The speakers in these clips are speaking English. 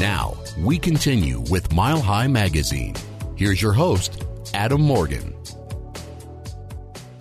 Now, we continue with Mile High Magazine. Here's your host, Adam Morgan.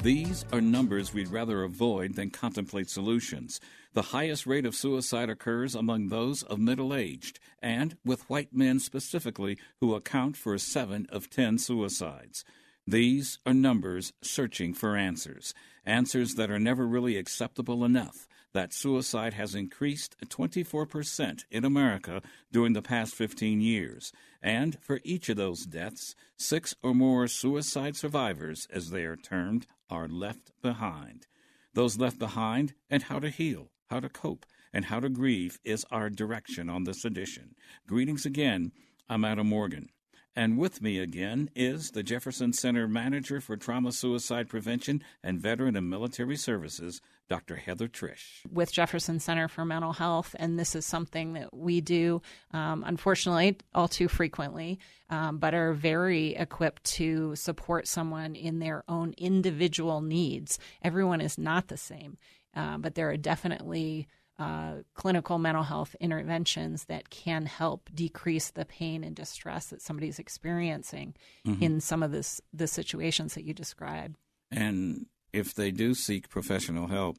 These are numbers we'd rather avoid than contemplate solutions. The highest rate of suicide occurs among those of middle aged, and with white men specifically, who account for 7 of 10 suicides. These are numbers searching for answers, answers that are never really acceptable enough that suicide has increased 24% in America during the past 15 years. And for each of those deaths, six or more suicide survivors, as they are termed, are left behind. Those left behind and how to heal, how to cope, and how to grieve is our direction on this edition. Greetings again. I'm Adam Morgan. And with me again is the Jefferson Center Manager for Trauma Suicide Prevention and Veteran and Military Services, Dr. Heather Trish. With Jefferson Center for Mental Health, and this is something that we do, um, unfortunately, all too frequently, um, but are very equipped to support someone in their own individual needs. Everyone is not the same, uh, but there are definitely uh, clinical mental health interventions that can help decrease the pain and distress that somebody's experiencing mm-hmm. in some of this the situations that you described. And if they do seek professional help,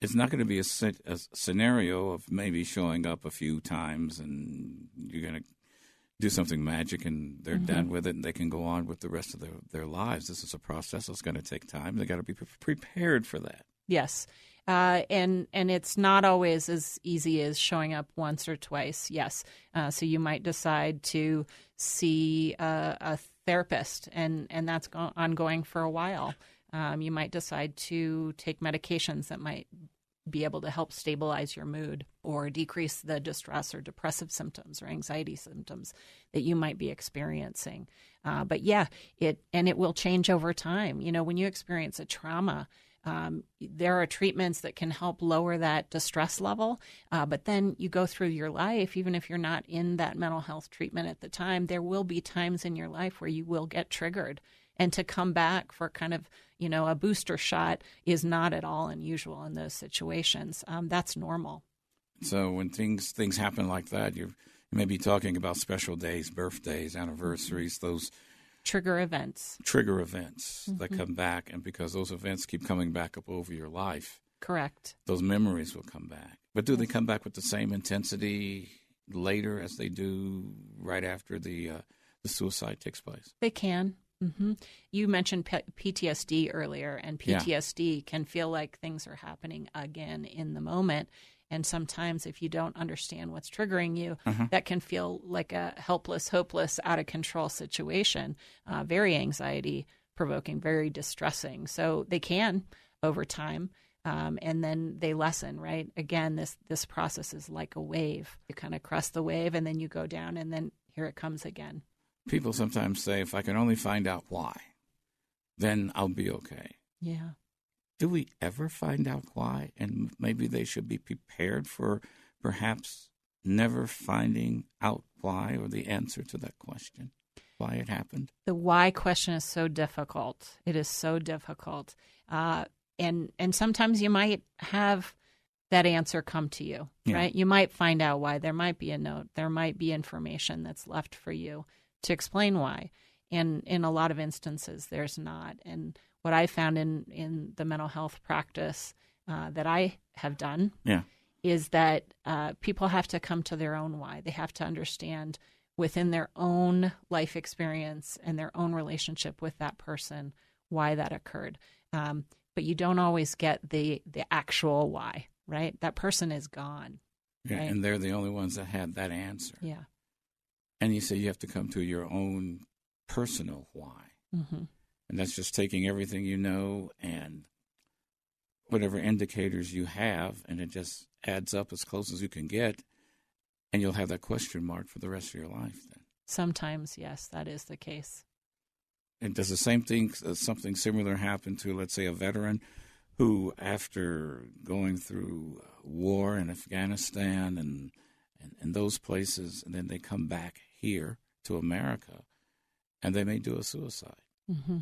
it's not going to be a, a scenario of maybe showing up a few times and you're going to do something magic and they're mm-hmm. done with it and they can go on with the rest of their, their lives. This is a process that's going to take time. They got to be pre- prepared for that. Yes. Uh, and and it's not always as easy as showing up once or twice. Yes, uh, so you might decide to see a, a therapist, and and that's go- ongoing for a while. Um, you might decide to take medications that might be able to help stabilize your mood or decrease the distress or depressive symptoms or anxiety symptoms that you might be experiencing. Uh, but yeah, it and it will change over time. You know, when you experience a trauma um, there are treatments that can help lower that distress level, uh, but then you go through your life, even if you're not in that mental health treatment at the time, there will be times in your life where you will get triggered. And to come back for kind of, you know, a booster shot is not at all unusual in those situations. Um, that's normal. So when things things happen like that, you're, you may be talking about special days, birthdays, anniversaries, those – trigger events. Trigger events mm-hmm. that come back, and because those events keep coming back up over your life, correct. Those memories will come back. But do yes. they come back with the same intensity later as they do right after the uh, the suicide takes place? They can. Mm-hmm. You mentioned P- PTSD earlier, and PTSD yeah. can feel like things are happening again in the moment. And sometimes, if you don't understand what's triggering you, uh-huh. that can feel like a helpless, hopeless, out of control situation. Uh, very anxiety provoking, very distressing. So they can over time. Um, and then they lessen, right? Again, this this process is like a wave. You kind of crest the wave, and then you go down, and then here it comes again. People sometimes say, "If I can only find out why, then I'll be okay." Yeah do we ever find out why? And maybe they should be prepared for perhaps never finding out why or the answer to that question, why it happened. The why question is so difficult. It is so difficult, uh, and and sometimes you might have that answer come to you, yeah. right? You might find out why. There might be a note. There might be information that's left for you to explain why. And in a lot of instances, there's not. And what I found in in the mental health practice uh, that I have done yeah. is that uh, people have to come to their own why. They have to understand within their own life experience and their own relationship with that person why that occurred. Um, but you don't always get the the actual why, right? That person is gone. Yeah, right? and they're the only ones that had that answer. Yeah. And you say you have to come to your own personal why. Mm-hmm. And that's just taking everything you know and whatever indicators you have, and it just adds up as close as you can get. And you'll have that question mark for the rest of your life then. Sometimes, yes, that is the case. And does the same thing, uh, something similar happen to, let's say, a veteran who, after going through war in Afghanistan and, and, and those places, and then they come back here to America and they may do a suicide? Mm-hmm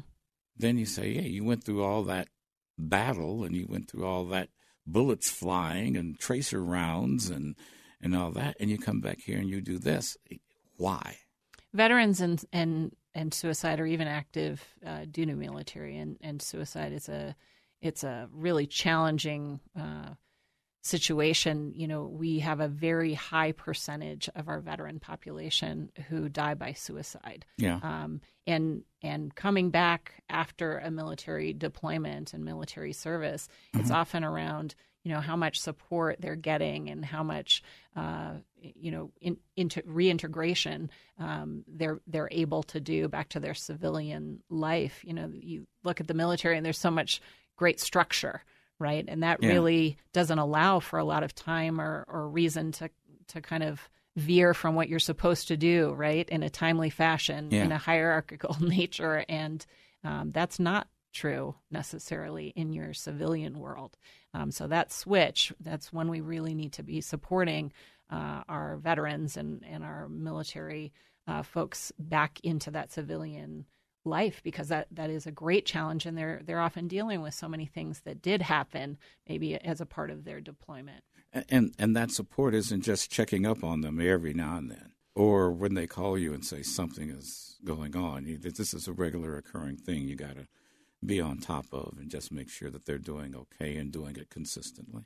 then you say, "Hey, you went through all that battle and you went through all that bullets flying and tracer rounds and and all that, and you come back here and you do this. Why? Veterans and and and suicide or even active uh, duty military and, and suicide is a it's a really challenging uh, situation. You know, we have a very high percentage of our veteran population who die by suicide. Yeah. Um, and and coming back after a military deployment and military service, mm-hmm. it's often around you know how much support they're getting and how much uh, you know in, into reintegration um, they're they're able to do back to their civilian life. You know, you look at the military and there's so much great structure, right? And that yeah. really doesn't allow for a lot of time or, or reason to to kind of veer from what you're supposed to do, right, in a timely fashion, yeah. in a hierarchical nature, and um, that's not true necessarily in your civilian world. Um, so that switch, that's when we really need to be supporting uh, our veterans and, and our military uh, folks back into that civilian life because that, that is a great challenge and they're they're often dealing with so many things that did happen maybe as a part of their deployment. And and that support isn't just checking up on them every now and then or when they call you and say something is going on. This is a regular occurring thing you got to be on top of and just make sure that they're doing okay and doing it consistently.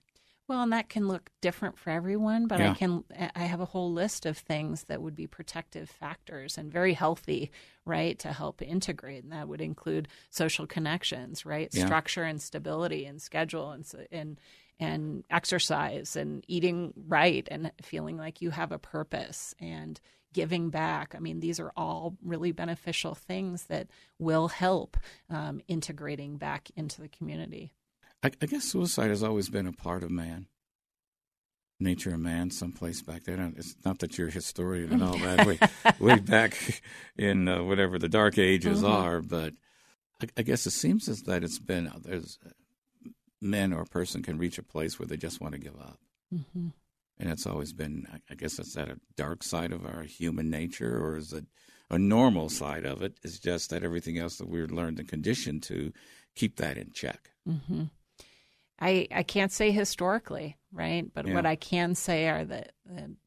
Well, and that can look different for everyone, but yeah. I can I have a whole list of things that would be protective factors and very healthy, right, to help integrate, and that would include social connections, right, yeah. structure and stability, and schedule, and and and exercise, and eating right, and feeling like you have a purpose, and giving back. I mean, these are all really beneficial things that will help um, integrating back into the community. I, I, guess suicide has always been a part of man, nature of man, someplace back there. It's not that you're a historian and all that, way, way back in uh, whatever the dark ages mm-hmm. are, but I, I, guess it seems as that it's been uh, there's uh, men or a person can reach a place where they just want to give up. Mm-hmm. And it's always been, I guess, it's that a dark side of our human nature, or is it a normal side of it? it? Is just that everything else that we're learned and conditioned to keep that in check. Mm-hmm. I, I can't say historically, right? But yeah. what I can say are that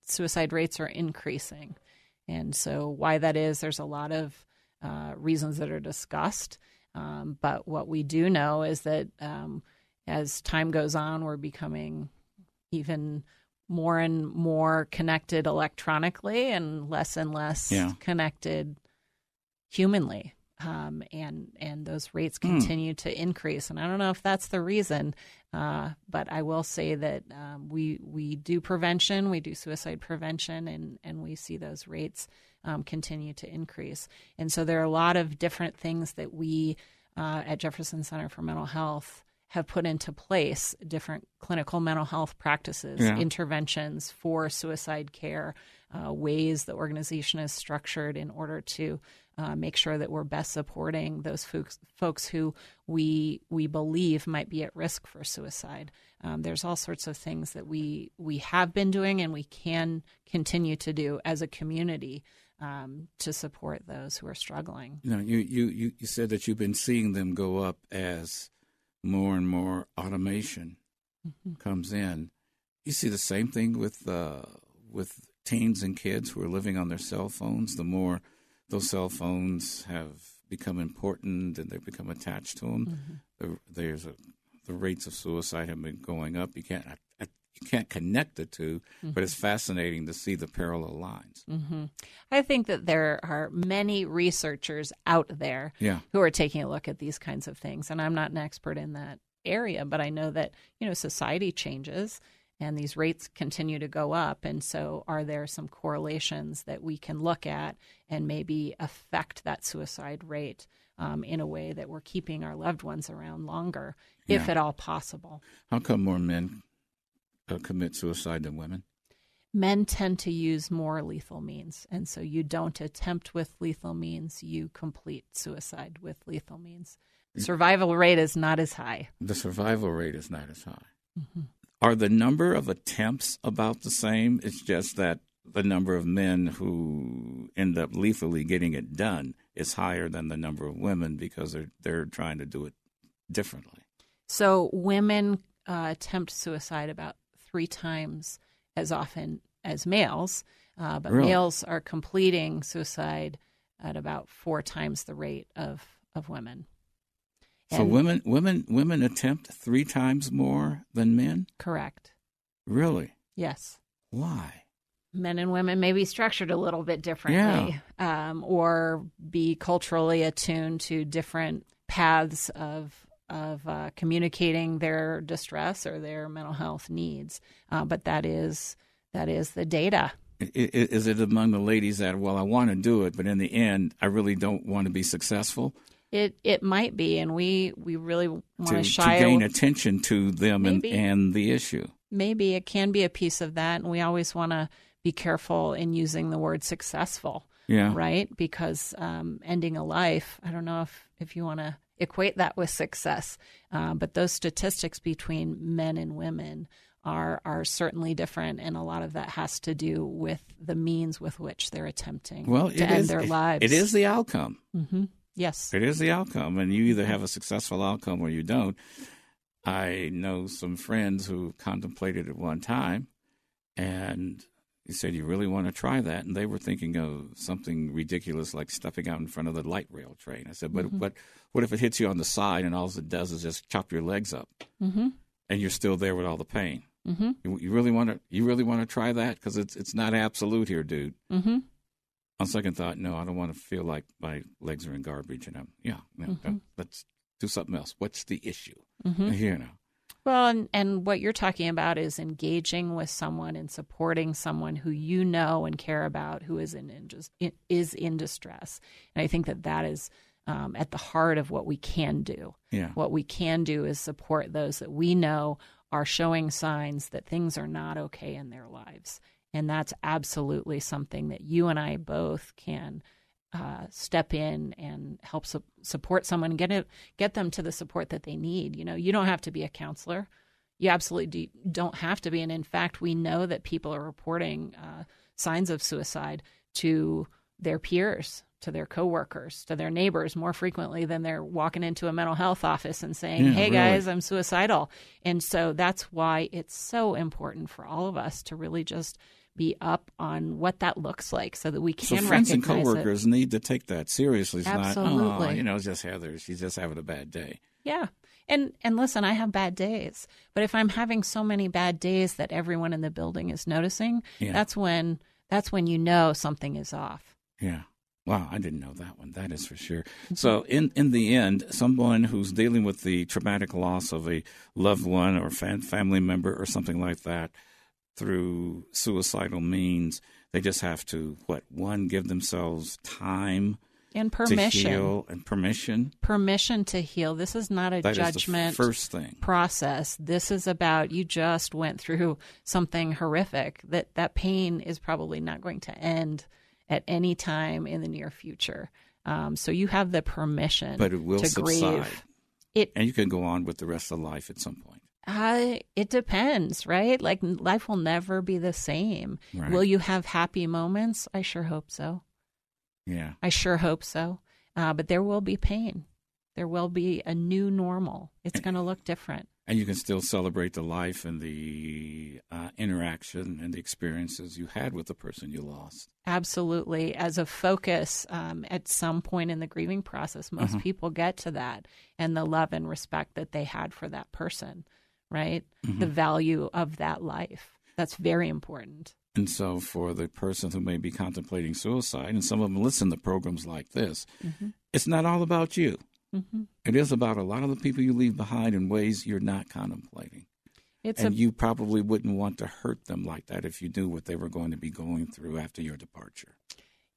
suicide rates are increasing. And so, why that is, there's a lot of uh, reasons that are discussed. Um, but what we do know is that um, as time goes on, we're becoming even more and more connected electronically and less and less yeah. connected humanly um, and and those rates hmm. continue mm. to increase. And I don't know if that's the reason, uh, but I will say that um, we we do prevention, we do suicide prevention, and and we see those rates um, continue to increase. And so there are a lot of different things that we uh, at Jefferson Center for Mental Health have put into place different clinical mental health practices, yeah. interventions for suicide care, uh, ways the organization is structured in order to uh, make sure that we're best supporting those folks, folks who we we believe might be at risk for suicide. Um, there's all sorts of things that we we have been doing and we can continue to do as a community um, to support those who are struggling. You know, you, you you said that you've been seeing them go up as more and more automation mm-hmm. comes in. You see the same thing with uh, with teens and kids who are living on their cell phones. The more those cell phones have become important and they've become attached to them. Mm-hmm. The, there's a, the rates of suicide have been going up. You can't can't connect the 2 mm-hmm. but it's fascinating to see the parallel lines. Mm-hmm. I think that there are many researchers out there yeah. who are taking a look at these kinds of things, and I'm not an expert in that area, but I know that you know society changes and these rates continue to go up. And so, are there some correlations that we can look at and maybe affect that suicide rate um, in a way that we're keeping our loved ones around longer, yeah. if at all possible? How come more men uh, commit suicide than women? Men tend to use more lethal means. And so, you don't attempt with lethal means, you complete suicide with lethal means. Survival rate is not as high. The survival rate is not as high. Mm-hmm. Are the number of attempts about the same? It's just that the number of men who end up lethally getting it done is higher than the number of women because they're they're trying to do it differently. So women uh, attempt suicide about three times as often as males, uh, but Really? males are completing suicide at about four times the rate of of women. So women women women attempt three times more than men. correct. Really? Yes. Why? men and women may be structured a little bit differently um, or be culturally attuned to different paths of of uh, communicating their distress or their mental health needs uh, but that is that is the data Is it among the ladies that well, I want to do it, but in the end, I really don't want to be successful it it might be and we we really want to, to to gain away attention to them and, and the issue? maybe it can be a piece of that and we always want to be careful in using the word successful Yeah. right? Because um, ending a life, I don't know if, if you want to equate that with success, uh, but those statistics between men and women are are certainly different, and a lot of that has to do with the means with which they're attempting Well, to end is- their lives. It is the outcome. hmm Yes. It is the outcome, and you either have a successful outcome or you don't. I know some friends who contemplated it one time, and he said, "You really want to try that?" And they were thinking of something ridiculous like stepping out in front of the light rail train. I said, "But Mm-hmm. but what if it hits you on the side and all it does is just chop your legs up, hmm and you're still there with all the pain?" hmm You, you really want to? You really want to try that? Because it's it's not absolute here, dude. hmm On second thought, no, I don't want to feel like my legs are in garbage, and I'm yeah. No, Mm-hmm. no, let's do something else. What's the issue? hmm You know, Well, and, and what you're talking about is engaging with someone and supporting someone who you know and care about who is in, in just in, is in distress. And I think that that is um, at the heart of what we can do. yeah, What we can do is support those that we know are showing signs that things are not okay in their lives. And that's absolutely something that you and I both can uh, step in and help su- support someone and get it, get them to the support that they need. You know, you don't have to be a counselor. You absolutely do, don't have to be. And in fact, we know that people are reporting uh, signs of suicide to their peers, to their coworkers, to their neighbors more frequently than they're walking into a mental health office and saying, Yeah, "Hey really. guys, I'm suicidal." And so that's why it's so important for all of us to really just be up on what that looks like so that we so can friends and recognize it. coworkers need to take that seriously. It's not, oh, Absolutely. you know, it's just Heather. She's just having a bad day. Yeah. And and listen, I have bad days. But if I'm having so many bad days that everyone in the building is noticing, Yeah. that's when that's when you know something is off. Yeah. Wow, I didn't know that one. That is for sure. Mm-hmm. So, in in the end, someone who's dealing with the traumatic loss of a loved one or fam- family member or something like that through suicidal means, they just have to what one give themselves time And permission to heal and permission. Permission to heal. This is not a That is judgment the first thing. process. This is about you just went through something horrific. That that pain is probably not going to end at any time in the near future. Um, so you have the permission But it will to subside. grieve. It And you can go on with the rest of life at some point. Uh, it depends, right? Like life will never be the same. Right. Will you have happy moments? I sure hope so. Yeah. I sure hope so. Uh, but there will be pain. There will be a new normal. It's going to look different. And you can still celebrate the life and the uh, interaction and the experiences you had with the person you lost. Absolutely. As a focus um, at some point in the grieving process, most people get to that and the love and respect that they had for that person, right? The value of that life. That's very important. And so, for the person who may be contemplating suicide, and some of them listen to programs like this, it's not all about you. hmm It is about a lot of the people you leave behind in ways you're not contemplating. It's and a you probably wouldn't want to hurt them like that if you knew what they were going to be going through after your departure.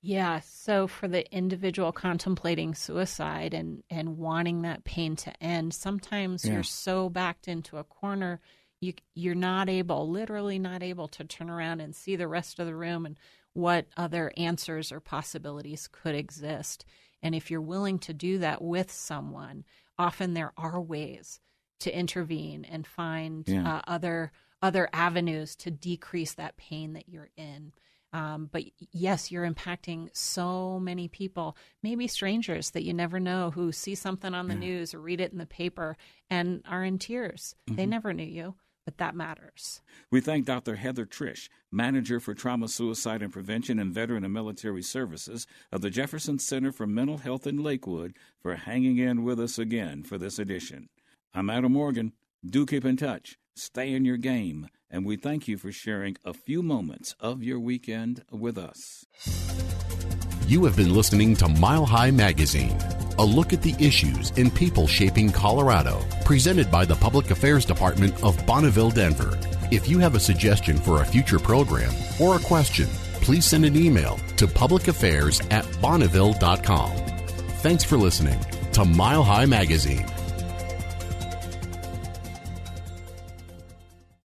Yeah. So for the individual contemplating suicide and and wanting that pain to end, sometimes Yeah. you're so backed into a corner, you you're not able, literally not able to turn around and see the rest of the room and what other answers or possibilities could exist. And if you're willing to do that with someone, often there are ways to intervene and find Yeah. uh, other other avenues to decrease that pain that you're in. Um, but yes, you're impacting so many people, maybe strangers that you never know who see something on the news or read it in the paper and are in tears. They never knew you, but that matters. We thank Dr. Heather Trish, Manager for Trauma, Suicide, and Prevention in Veteran and Military Services of the Jefferson Center for Mental Health in Lakewood, for hanging in with us again for this edition. I'm Adam Morgan. Do keep in touch, stay in your game, and we thank you for sharing a few moments of your weekend with us. You have been listening to Mile High Magazine, a look at the issues and people shaping Colorado, presented by the Public Affairs Department of Bonneville, Denver. If you have a suggestion for a future program or a question, please send an email to publicaffairs at bonneville.com. Thanks for listening to Mile High Magazine.